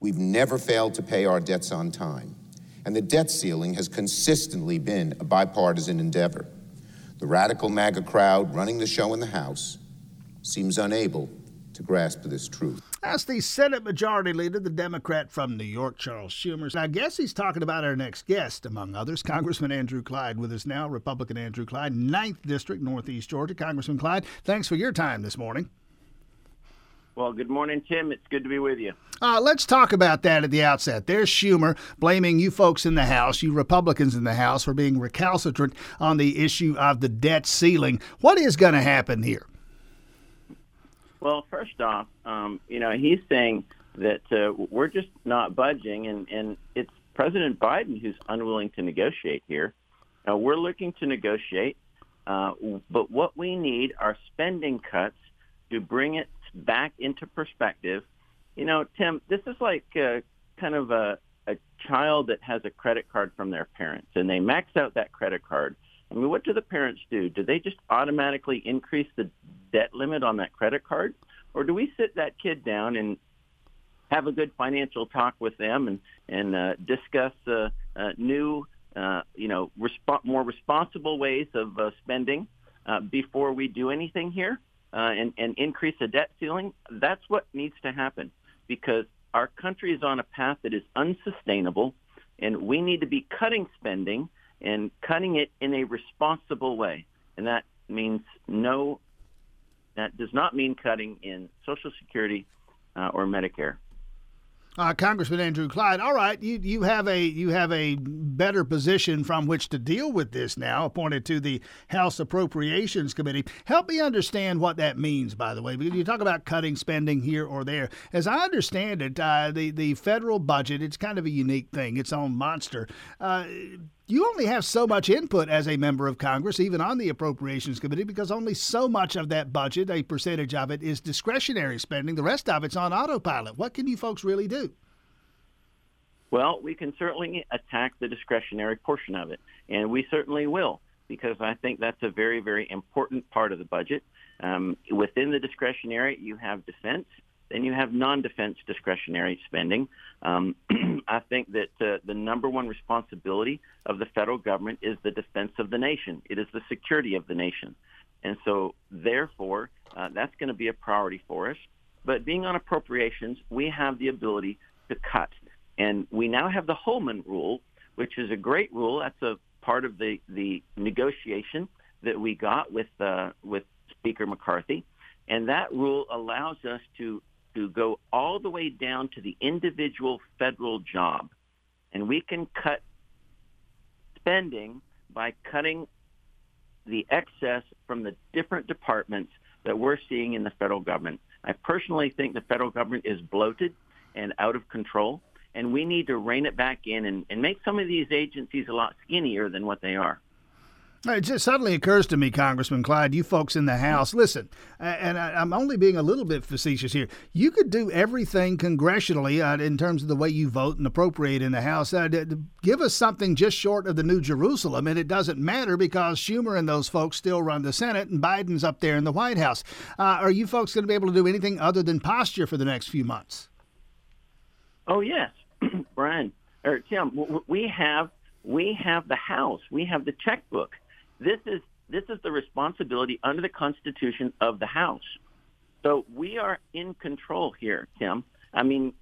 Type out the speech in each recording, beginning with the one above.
We've never failed to pay our debts on time, and the debt ceiling has consistently been a bipartisan endeavor. The radical MAGA crowd running the show in the House seems unable to grasp this truth. That's the Senate Majority Leader, the Democrat from New York, Charles Schumer. I guess he's talking about our next guest, among others, Congressman Andrew Clyde, with us now, Republican Andrew Clyde, 9th District, Northeast Georgia. Congressman Clyde, thanks for your time this morning. Well, good morning, Tim. It's good to be with you. Uh, let's talk about that at the outset. There's Schumer blaming you folks in the House, you Republicans in the House, for being recalcitrant on the issue of the debt ceiling. What is going to happen here? Well, first off, um, you know, he's saying that uh, we're just not budging, and, and it's President Biden who's unwilling to negotiate here. Now, we're looking to negotiate, uh, but what we need are spending cuts to bring it back into perspective. You know, Tim, this is like uh, kind of a, a child that has a credit card from their parents, and they max out that credit card. I mean, what do the parents do? Do they just automatically increase the debt limit on that credit card, or do we sit that kid down and have a good financial talk with them and and uh, discuss uh, uh, new, uh, you know, resp- more responsible ways of uh, spending uh, before we do anything here? Uh, and, and increase the debt ceiling, that's what needs to happen because our country is on a path that is unsustainable, and we need to be cutting spending and cutting it in a responsible way. And that means no, that does not mean cutting in Social Security uh, or Medicare. Uh, Congressman Andrew Clyde, all right, you, you have a you have a better position from which to deal with this now, appointed to the House Appropriations Committee. Help me understand what that means, by the way, because you talk about cutting spending here or there. As I understand it, uh, the the federal budget it's kind of a unique thing, its own monster. Uh, you only have so much input as a member of Congress, even on the Appropriations Committee, because only so much of that budget, a percentage of it, is discretionary spending. The rest of it's on autopilot. What can you folks really do? Well, we can certainly attack the discretionary portion of it, and we certainly will, because I think that's a very, very important part of the budget. Um, within the discretionary, you have defense, then you have non-defense discretionary spending. Um, I think that uh, the number one responsibility of the federal government is the defense of the nation. It is the security of the nation. And so, therefore, uh, that's going to be a priority for us. But being on appropriations, we have the ability to cut. And we now have the Holman rule, which is a great rule. That's a part of the, the negotiation that we got with, uh, with Speaker McCarthy. And that rule allows us to to go all the way down to the individual federal job. And we can cut spending by cutting the excess from the different departments that we're seeing in the federal government. I personally think the federal government is bloated and out of control, and we need to rein it back in and, and make some of these agencies a lot skinnier than what they are. It just suddenly occurs to me, Congressman Clyde, you folks in the House, listen, and I, am only being a little bit facetious here. You could do everything congressionally uh, in terms of the way you vote and appropriate in the House. Uh, give us something just short of the New Jerusalem, and it doesn't matter because Schumer and those folks still run the Senate, and Biden's up there in the White House. Uh, are you folks going to be able to do anything other than posture for the next few months? Oh yes, Brian or Tim, we have we have the House, we have the checkbook this is this is the responsibility under the Constitution of the House. So we are in control here, Tim. I mean,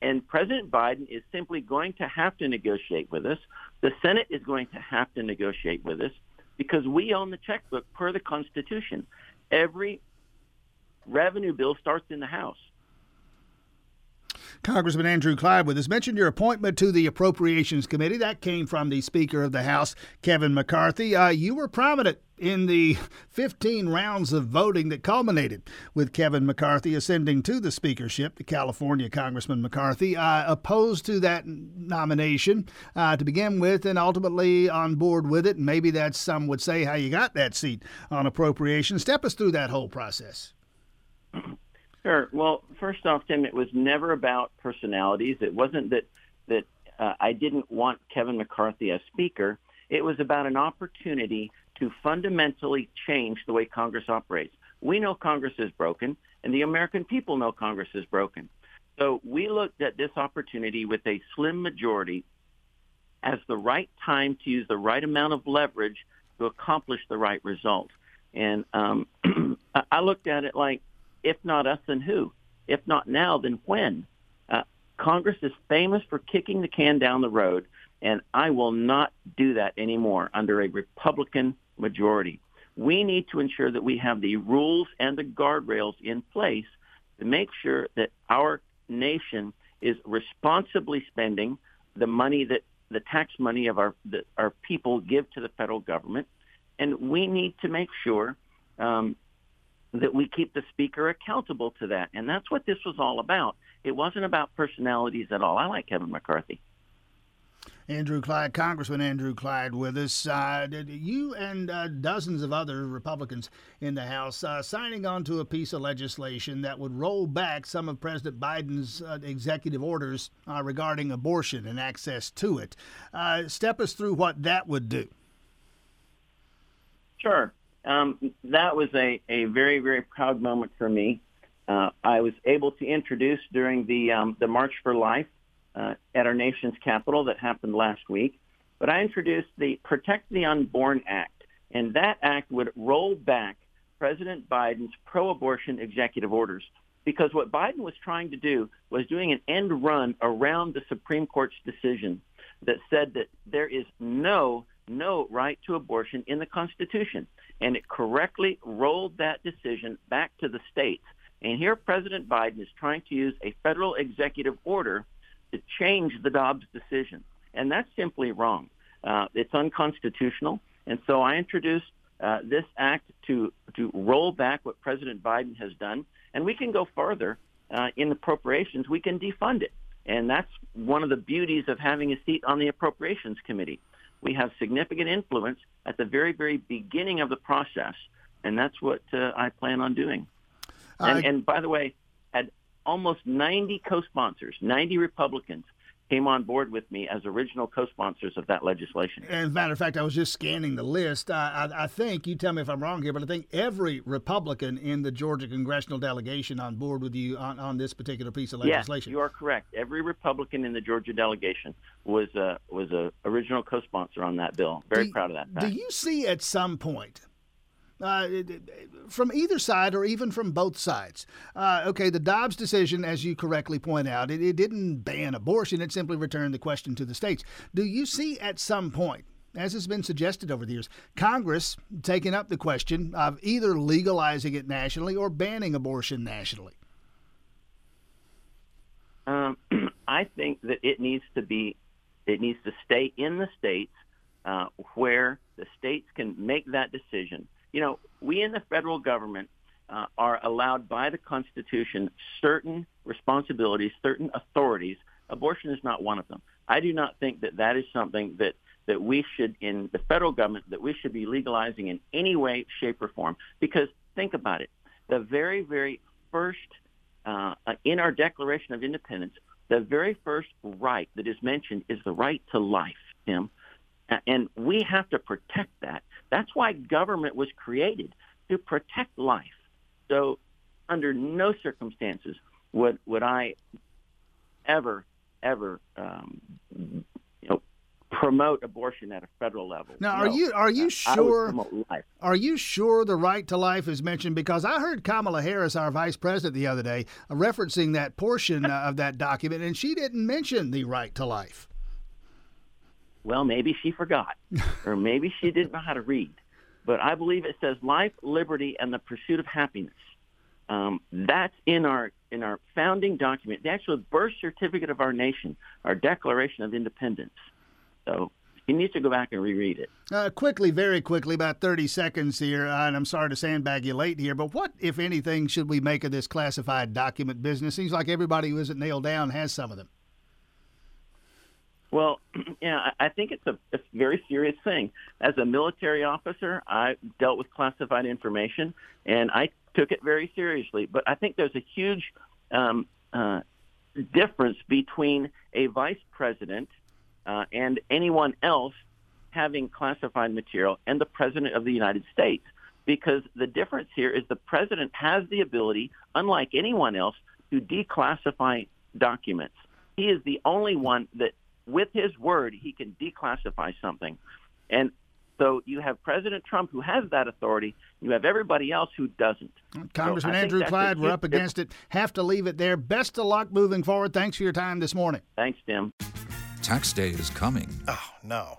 and President Biden is simply going to have to negotiate with us. The Senate is going to have to negotiate with us because we own the checkbook per the Constitution. Every revenue bill starts in the House. Congressman Andrew Clyde with us. Mentioned your appointment to the Appropriations Committee. That came from the Speaker of the House, Kevin McCarthy. Uh, you were prominent in the 15 rounds of voting that culminated with Kevin McCarthy ascending to the speakership, the California Congressman McCarthy, uh, opposed to that nomination uh, to begin with and ultimately on board with it. And maybe that's, some would say, how you got that seat on appropriations. Step us through that whole process. Sure. Well, first off, Tim, it was never about personalities. It wasn't that that uh, I didn't want Kevin McCarthy as Speaker. It was about an opportunity to fundamentally change the way Congress operates. We know Congress is broken, and the American people know Congress is broken. So we looked at this opportunity with a slim majority as the right time to use the right amount of leverage to accomplish the right result. And um, I looked at it like, if not us, then who? If not now, then when? Uh, Congress is famous for kicking the can down the road, and I will not do that anymore under a Republican majority. We need to ensure that we have the rules and the guardrails in place to make sure that our nation is responsibly spending the money that the tax money of our that our people give to the federal government, and we need to make sure um, that we keep the speaker accountable to that. And that's what this was all about. It wasn't about personalities at all. I like Kevin McCarthy. Andrew Clyde, Congressman Andrew Clyde, with us. Uh, you and uh, dozens of other Republicans in the House uh, signing on to a piece of legislation that would roll back some of President Biden's uh, executive orders uh, regarding abortion and access to it. Uh, step us through what that would do. Sure. Um, that was a, a very, very proud moment for me. I was able to introduce during the um, the March for Life uh, at our nation's capital that happened last week. But I introduced the Protect the Unborn Act, and that act would roll back President Biden's pro-abortion executive orders because what Biden was trying to do was doing an end run around the Supreme Court's decision that said that there is no no right to abortion in the Constitution. And it correctly rolled that decision back to the states. And here President Biden is trying to use a federal executive order to change the Dobbs decision. And that's simply wrong. Uh, it's unconstitutional. And so I introduced uh, this act to, to roll back what President Biden has done. And we can go further uh, in appropriations. We can defund it. And that's one of the beauties of having a seat on the Appropriations Committee. We have significant influence at the very, very beginning of the process. And that's what uh, I plan on doing. And, and by the way, had almost 90 co-sponsors, 90 Republicans came on board with me as original co-sponsors of that legislation. As a matter of fact, I was just scanning the list. I, I, I, think you tell me if I'm wrong here, but I think every Republican in the Georgia congressional delegation on board with you on, on this particular piece of legislation. Yes, you are correct. Every Republican in the Georgia delegation was a, was a original co-sponsor on that bill. Very do, proud of that. Fact. Do you see at some point uh, from either side or even from both sides. Uh, okay, the Dobbs decision, as you correctly point out, it, it didn't ban abortion, it simply returned the question to the states. Do you see at some point, as has been suggested over the years, Congress taking up the question of either legalizing it nationally or banning abortion nationally? Um, I think that it needs to be, it needs to stay in the states uh, where the states can make that decision you know, we in the federal government uh, are allowed by the Constitution certain responsibilities, certain authorities. Abortion is not one of them. I do not think that that is something that that we should, in the federal government, that we should be legalizing in any way, shape, or form. Because think about it, the very, very first uh, in our Declaration of Independence, the very first right that is mentioned is the right to life, Tim. And we have to protect that. That's why government was created to protect life. So, under no circumstances would would I ever ever um, you know promote abortion at a federal level. Now, no. are you are you sure? Are you sure the right to life is mentioned? Because I heard Kamala Harris, our vice president, the other day, uh, referencing that portion uh, of that document, and she didn't mention the right to life. Well, maybe she forgot, or maybe she didn't know how to read. But I believe it says life, liberty, and the pursuit of happiness. Um, that's in our in our founding document, the actual birth certificate of our nation, our Declaration of Independence. So he needs to go back and reread it. Uh, quickly, very quickly, about 30 seconds here, uh, and I'm sorry to sandbag you late here, but what, if anything, should we make of this classified document business? Seems like everybody who isn't nailed down has some of them. Well, yeah, I think it's a, a very serious thing. As a military officer, I dealt with classified information, and I took it very seriously. But I think there's a huge um, uh, difference between a vice president uh, and anyone else having classified material and the president of the United States. Because the difference here is the president has the ability, unlike anyone else, to declassify documents. He is the only one that, with his word, he can declassify something. And so you have President Trump who has that authority. You have everybody else who doesn't. Congressman so Andrew Clyde, we're up against it. Have to leave it there. Best of luck moving forward. Thanks for your time this morning. Thanks, Tim. Tax day is coming. Oh, no.